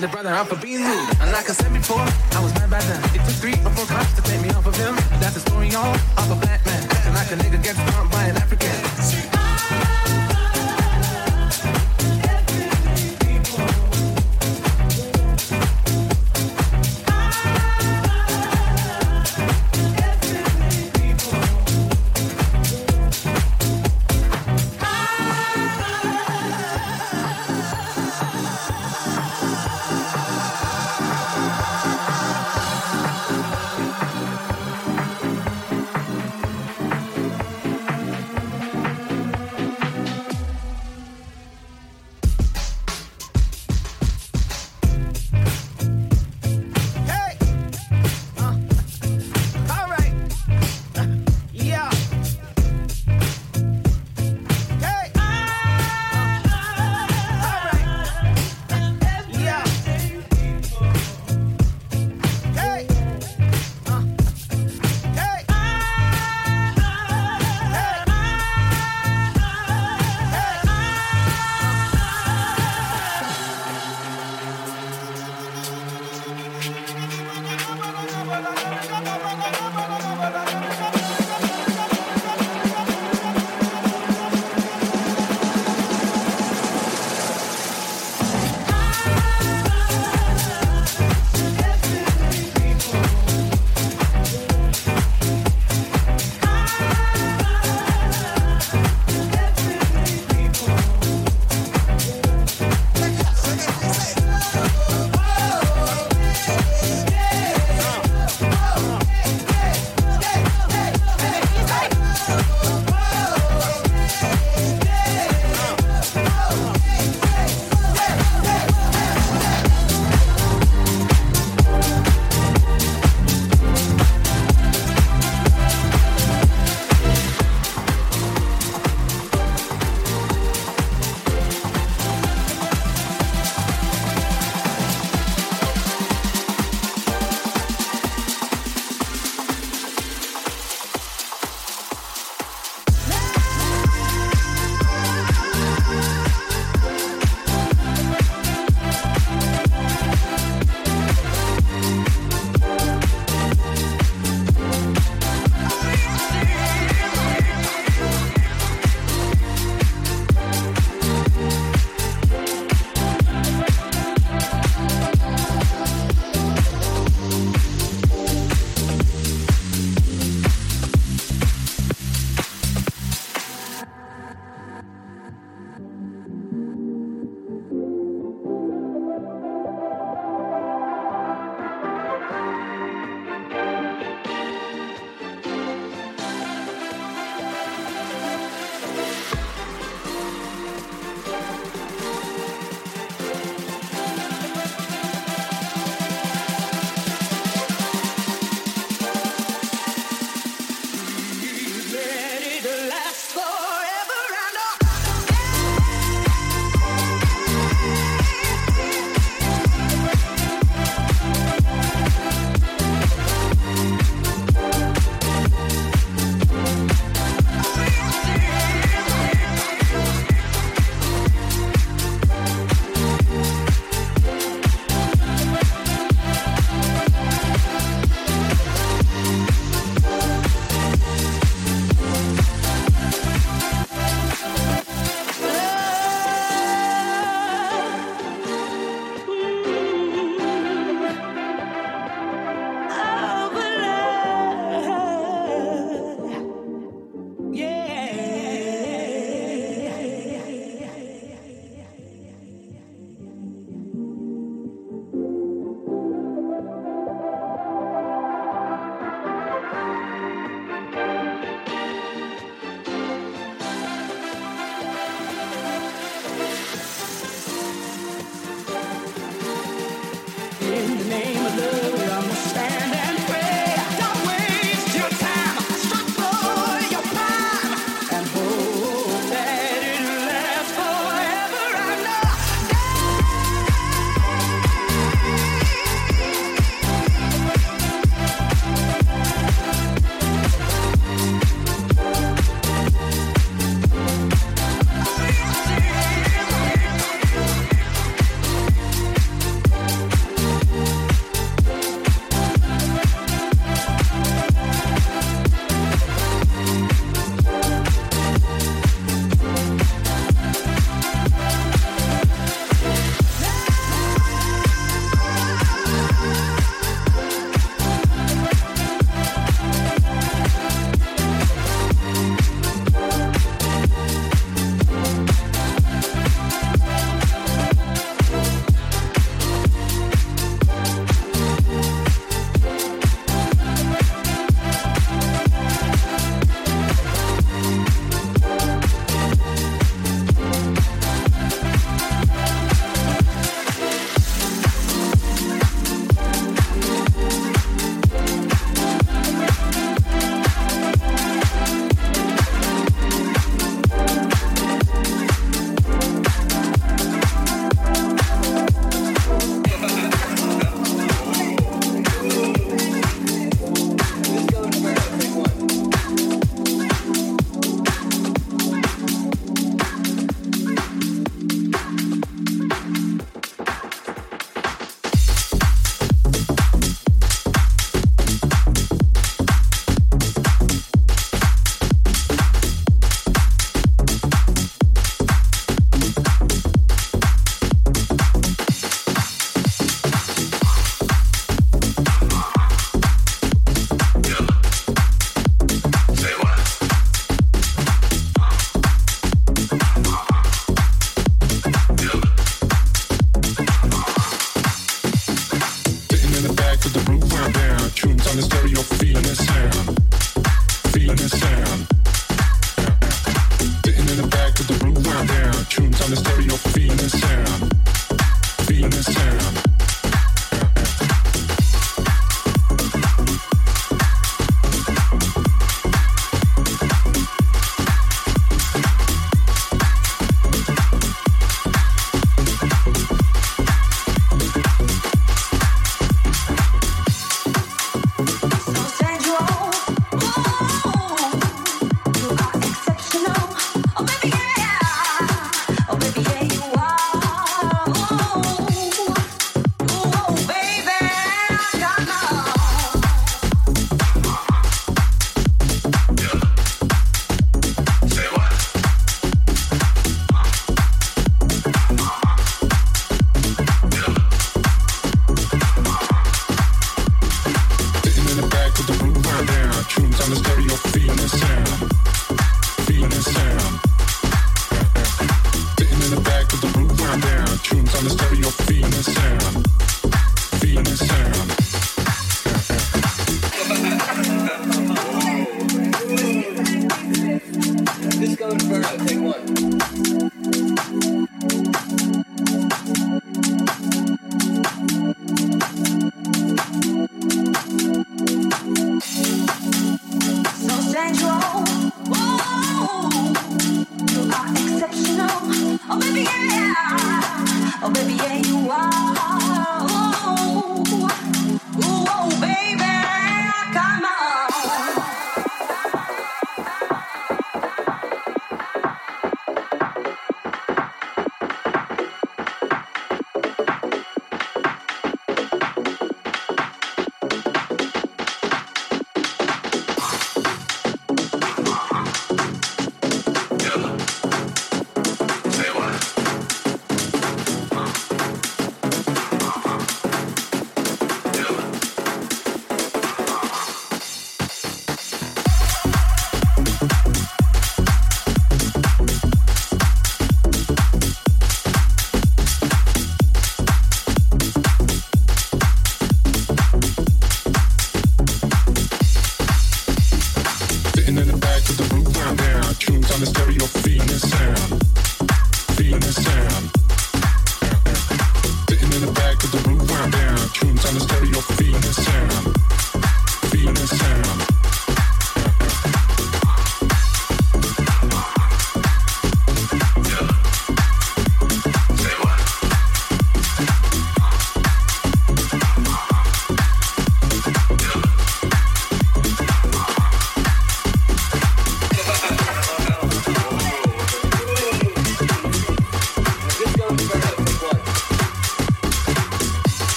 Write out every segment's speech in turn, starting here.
the brother out for being rude. And like I said before, I was mad by then. It took three or four cops to take me off of him. That's the story, y'all. Off a black man. And like a nigga gets drunk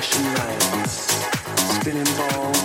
flashing lights, spinning balls.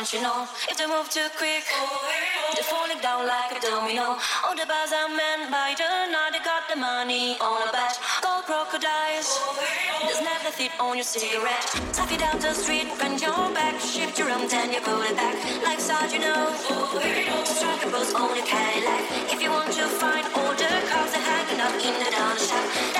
Don't you know? If they move too quick, oh, they're falling down like a domino. All the bars are men by the night, they got the money on a bet. Gold crocodiles, oh, there's never fit on your cigarette. Suck it out the street, bend your back, shift your arm, then you pull it back. Life's hard, you know. Strike a pose on your Cadillac. If you want to find all the cars, they're hanging in the down. They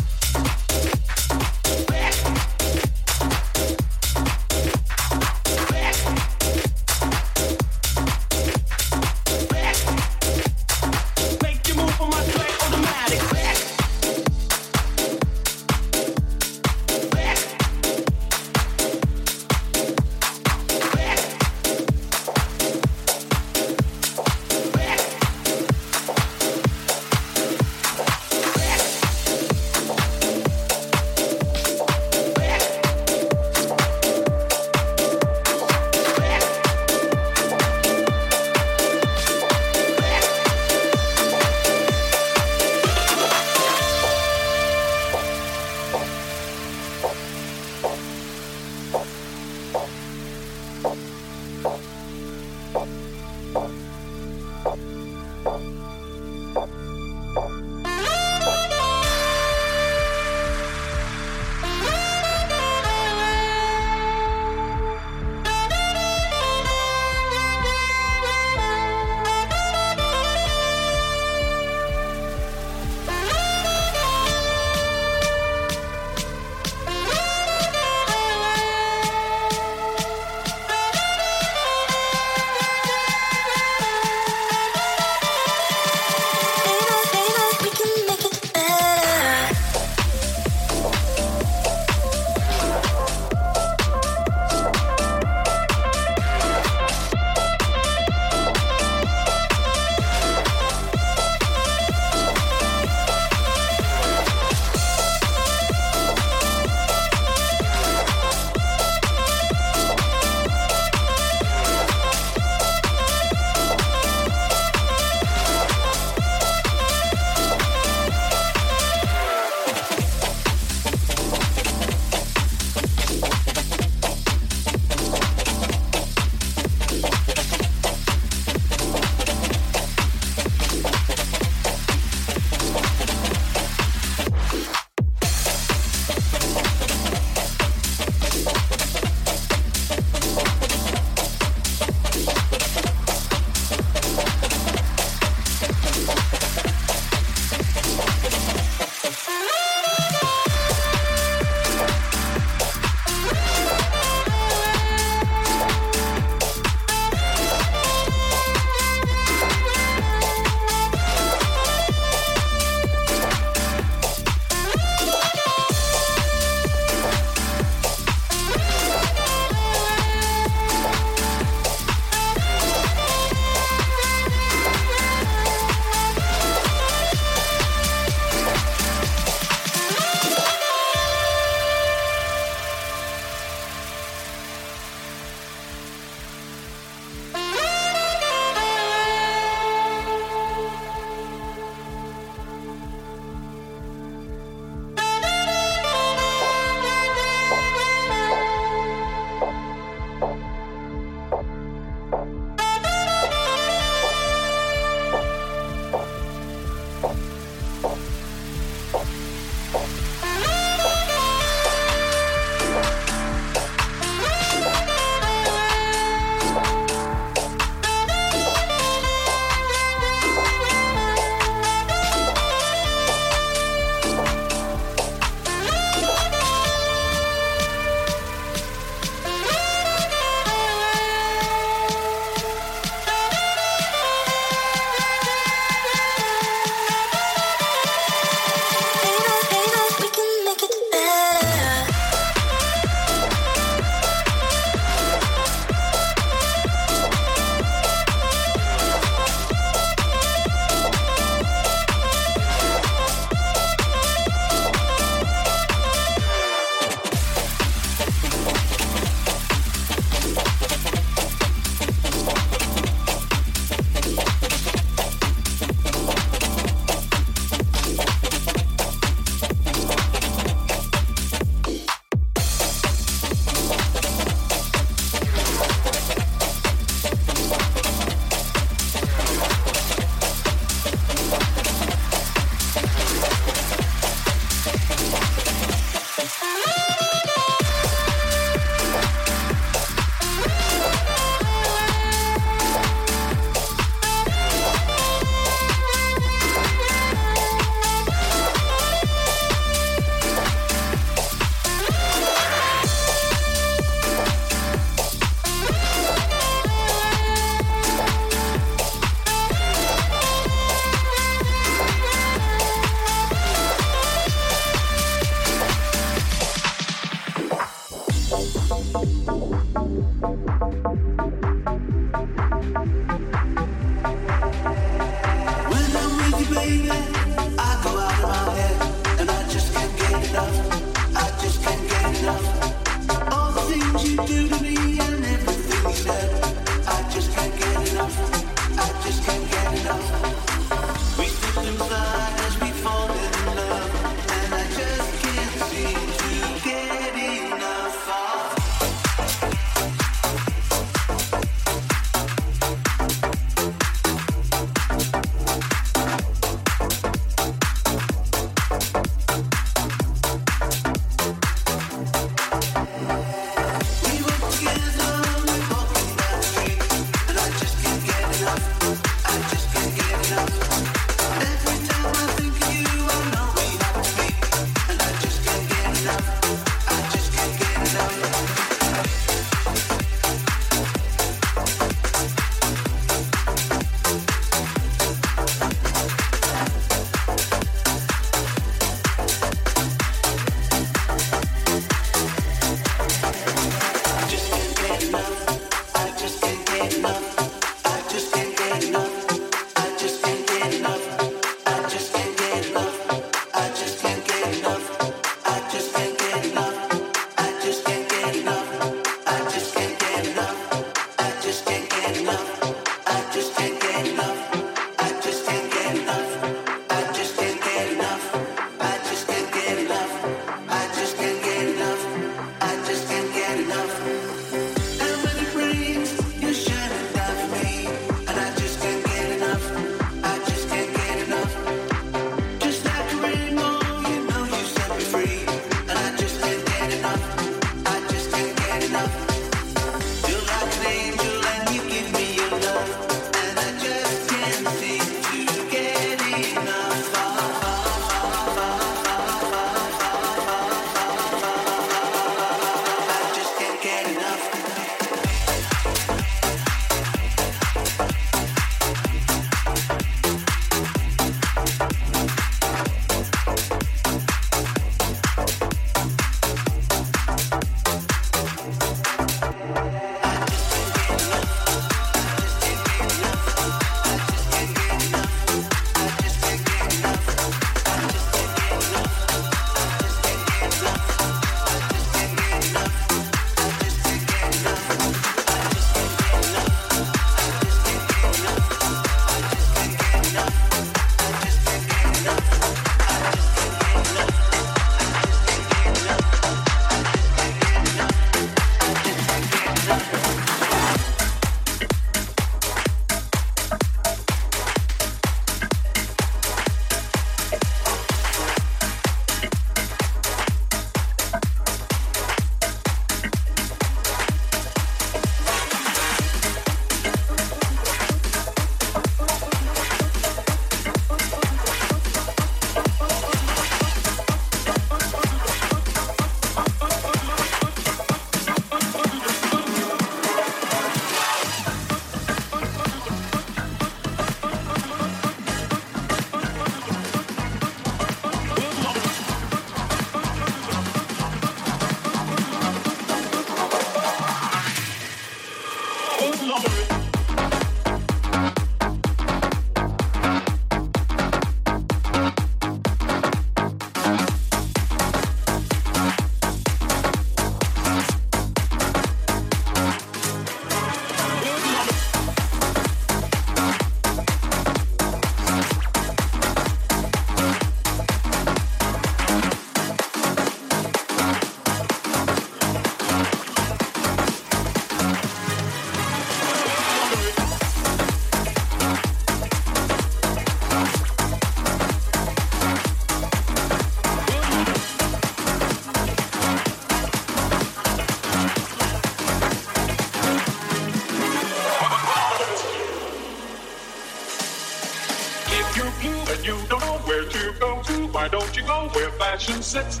Fashion